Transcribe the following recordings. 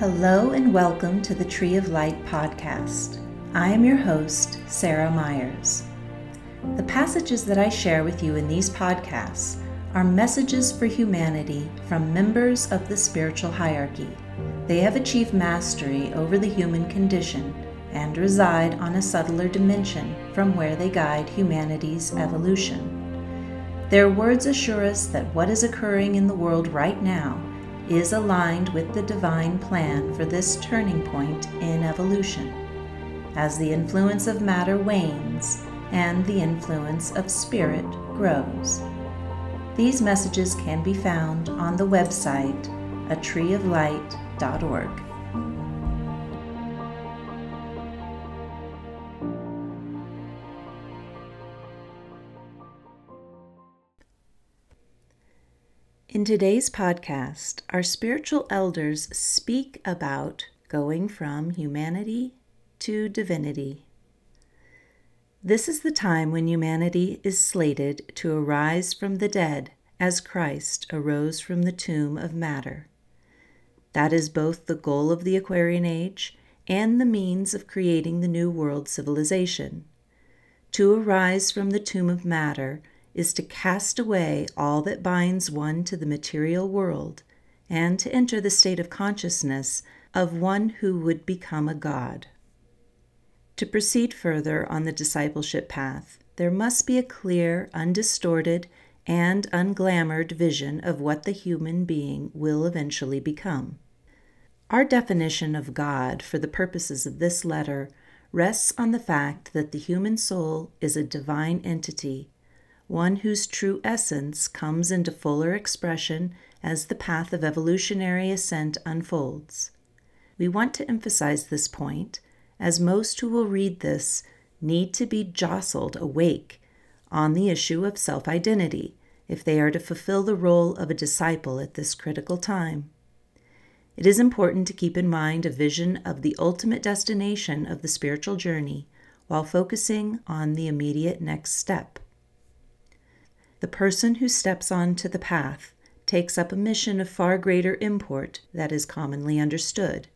Hello and welcome to the Tree of Light podcast. I am your host, Sarah Myers. The passages that I share with you in these podcasts are messages for humanity from members of the spiritual hierarchy. They have achieved mastery over the human condition and reside on a subtler dimension from where they guide humanity's evolution. Their words assure us that what is occurring in the world right now is aligned with the divine plan for this turning point in evolution, as the influence of matter wanes and the influence of spirit grows. These messages can be found on the website atreeoflight.org. In today's podcast, our spiritual elders speak about going from humanity to divinity. This is the time when humanity is slated to arise from the dead as Christ arose from the tomb of matter. That is both the goal of the Aquarian Age and the means of creating the New World civilization. To arise from the tomb of matter is to cast away all that binds one to the material world and to enter the state of consciousness of one who would become a God. To proceed further on the discipleship path, there must be a clear, undistorted, and unglamored vision of what the human being will eventually become. Our definition of God for the purposes of this letter rests on the fact that the human soul is a divine entity one whose true essence comes into fuller expression as the path of evolutionary ascent unfolds. We want to emphasize this point, as most who will read this need to be jostled awake on the issue of self identity if they are to fulfill the role of a disciple at this critical time. It is important to keep in mind a vision of the ultimate destination of the spiritual journey while focusing on the immediate next step. The person who steps onto the path takes up a mission of far greater import that is commonly understood.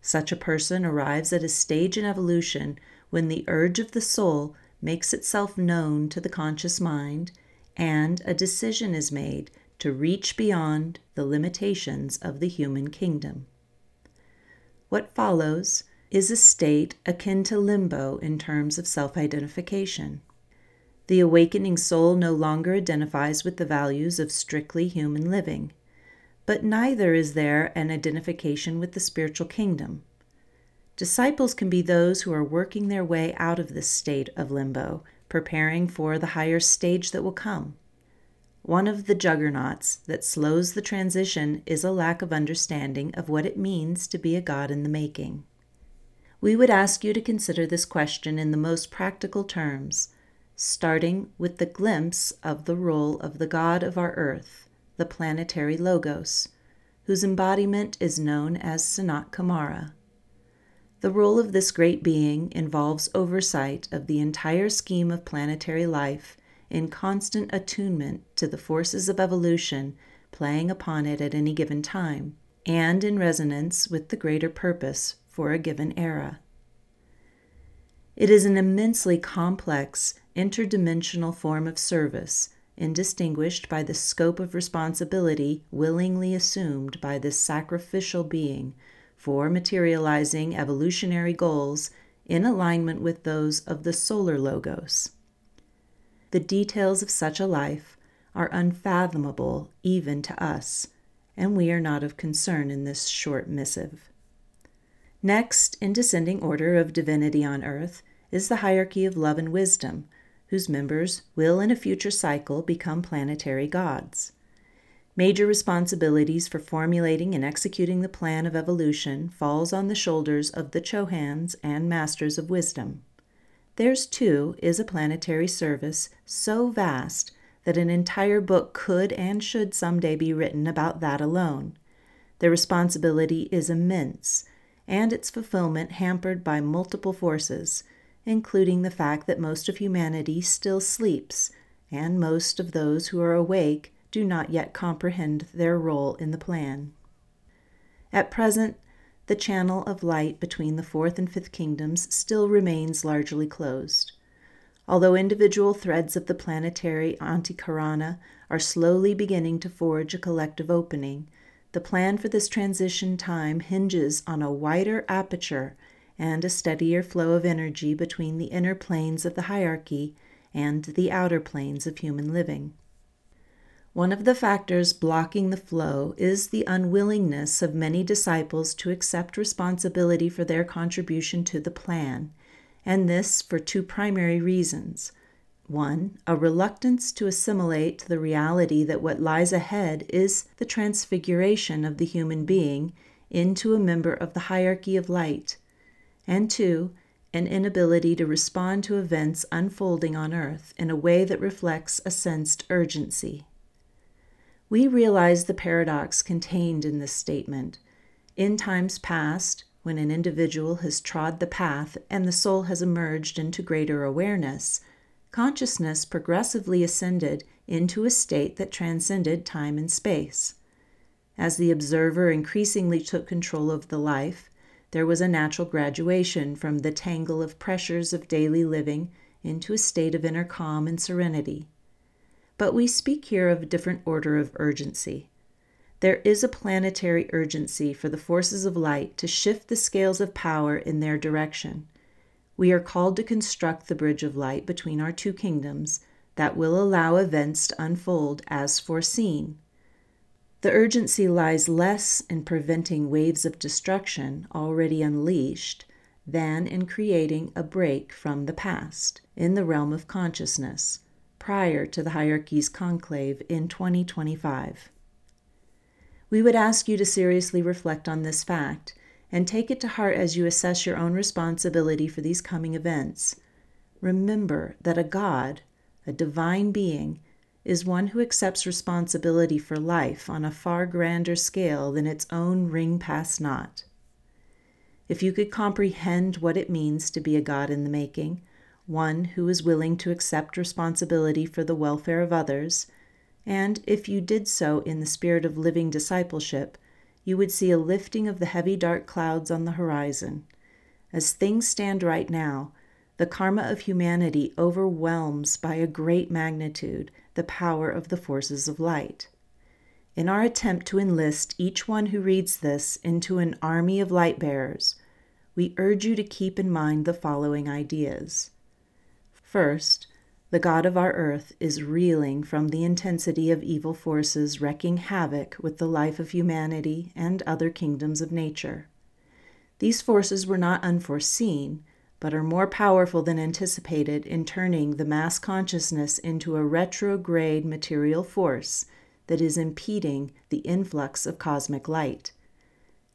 Such a person arrives at a stage in evolution when the urge of the soul makes itself known to the conscious mind and a decision is made to reach beyond the limitations of the human kingdom. What follows is a state akin to limbo in terms of self identification. The awakening soul no longer identifies with the values of strictly human living, but neither is there an identification with the spiritual kingdom. Disciples can be those who are working their way out of this state of limbo, preparing for the higher stage that will come. One of the juggernauts that slows the transition is a lack of understanding of what it means to be a God in the making. We would ask you to consider this question in the most practical terms starting with the glimpse of the role of the God of our earth, the planetary Logos, whose embodiment is known as Sanat Kumara. The role of this great being involves oversight of the entire scheme of planetary life in constant attunement to the forces of evolution playing upon it at any given time, and in resonance with the greater purpose for a given era. It is an immensely complex interdimensional form of service, indistinguished by the scope of responsibility willingly assumed by this sacrificial being for materializing evolutionary goals in alignment with those of the solar logos. The details of such a life are unfathomable even to us, and we are not of concern in this short missive. Next, in descending order of divinity on earth, is the hierarchy of love and wisdom, whose members will in a future cycle become planetary gods. Major responsibilities for formulating and executing the plan of evolution falls on the shoulders of the Chohans and Masters of Wisdom. Theirs, too, is a planetary service so vast that an entire book could and should someday be written about that alone. Their responsibility is immense, and its fulfillment hampered by multiple forces, including the fact that most of humanity still sleeps, and most of those who are awake do not yet comprehend their role in the plan. At present, the channel of light between the fourth and fifth kingdoms still remains largely closed. Although individual threads of the planetary antahkarana are slowly beginning to forge a collective opening, the plan for this transition time hinges on a wider aperture and a steadier flow of energy between the inner planes of the hierarchy and the outer planes of human living. One of the factors blocking the flow is the unwillingness of many disciples to accept responsibility for their contribution to the plan, and this for two primary reasons. One, a reluctance to assimilate the reality that what lies ahead is the transfiguration of the human being into a member of the hierarchy of light, and two, an inability to respond to events unfolding on earth in a way that reflects a sensed urgency. We realize the paradox contained in this statement. In times past, when an individual has trod the path and the soul has emerged into greater awareness, consciousness progressively ascended into a state that transcended time and space. As the observer increasingly took control of the life, there was a natural graduation from the tangle of pressures of daily living into a state of inner calm and serenity. But we speak here of a different order of urgency. There is a planetary urgency for the forces of light to shift the scales of power in their direction. We are called to construct the bridge of light between our two kingdoms that will allow events to unfold as foreseen. The urgency lies less in preventing waves of destruction already unleashed than in creating a break from the past in the realm of consciousness prior to the hierarchy's conclave in 2025. We would ask you to seriously reflect on this fact and take it to heart as you assess your own responsibility for these coming events. Remember that a God, a divine being, is one who accepts responsibility for life on a far grander scale than its own ring-pass-not. If you could comprehend what it means to be a God in the making, one who is willing to accept responsibility for the welfare of others, and if you did so in the spirit of living discipleship, you would see a lifting of the heavy dark clouds on the horizon. As things stand right now, the karma of humanity overwhelms by a great magnitude the power of the forces of light. In our attempt to enlist each one who reads this into an army of light bearers, we urge you to keep in mind the following ideas. First, the God of our earth is reeling from the intensity of evil forces wreaking havoc with the life of humanity and other kingdoms of nature. These forces were not unforeseen, but are more powerful than anticipated in turning the mass consciousness into a retrograde material force that is impeding the influx of cosmic light.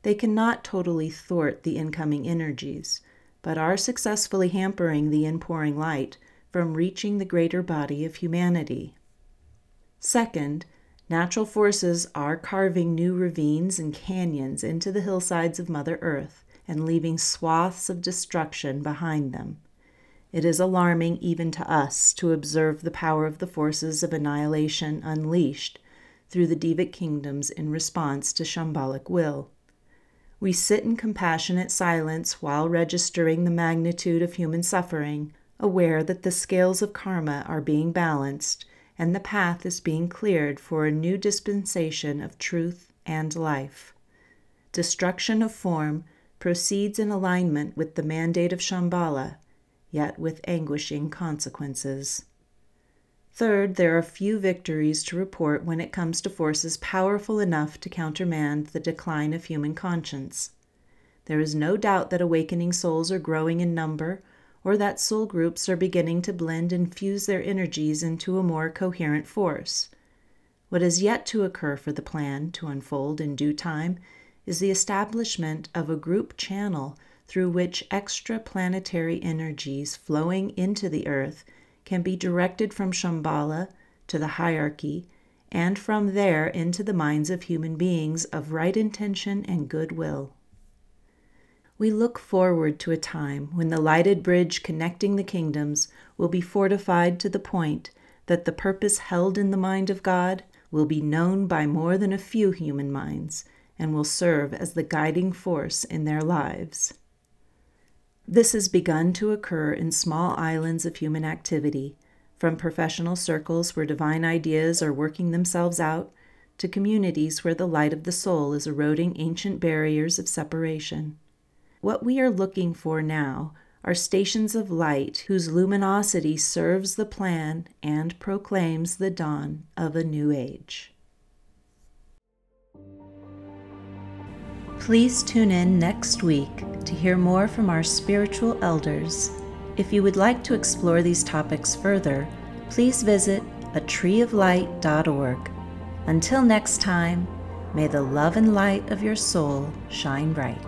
They cannot totally thwart the incoming energies, but are successfully hampering the inpouring light from reaching the greater body of humanity. Second, natural forces are carving new ravines and canyons into the hillsides of Mother Earth and leaving swaths of destruction behind them. It is alarming even to us to observe the power of the forces of annihilation unleashed through the Devic kingdoms in response to Shambhalic will. We sit in compassionate silence while registering the magnitude of human suffering, aware that the scales of karma are being balanced and the path is being cleared for a new dispensation of truth and life. Destruction of form proceeds in alignment with the mandate of Shambhala, yet with anguishing consequences. Third, there are few victories to report when it comes to forces powerful enough to countermand the decline of human conscience. There is no doubt that awakening souls are growing in number, or that soul groups are beginning to blend and fuse their energies into a more coherent force. What is yet to occur for the plan to unfold in due time is the establishment of a group channel through which extra planetary energies flowing into the earth can be directed from Shambhala to the hierarchy and from there into the minds of human beings of right intention and goodwill. We look forward to a time when the lighted bridge connecting the kingdoms will be fortified to the point that the purpose held in the mind of God will be known by more than a few human minds and will serve as the guiding force in their lives. This has begun to occur in small islands of human activity, from professional circles where divine ideas are working themselves out to communities where the light of the soul is eroding ancient barriers of separation. What we are looking for now are stations of light whose luminosity serves the plan and proclaims the dawn of a new age. Please tune in next week to hear more from our spiritual elders. If you would like to explore these topics further, please visit atreeoflight.org. Until next time, may the love and light of your soul shine bright.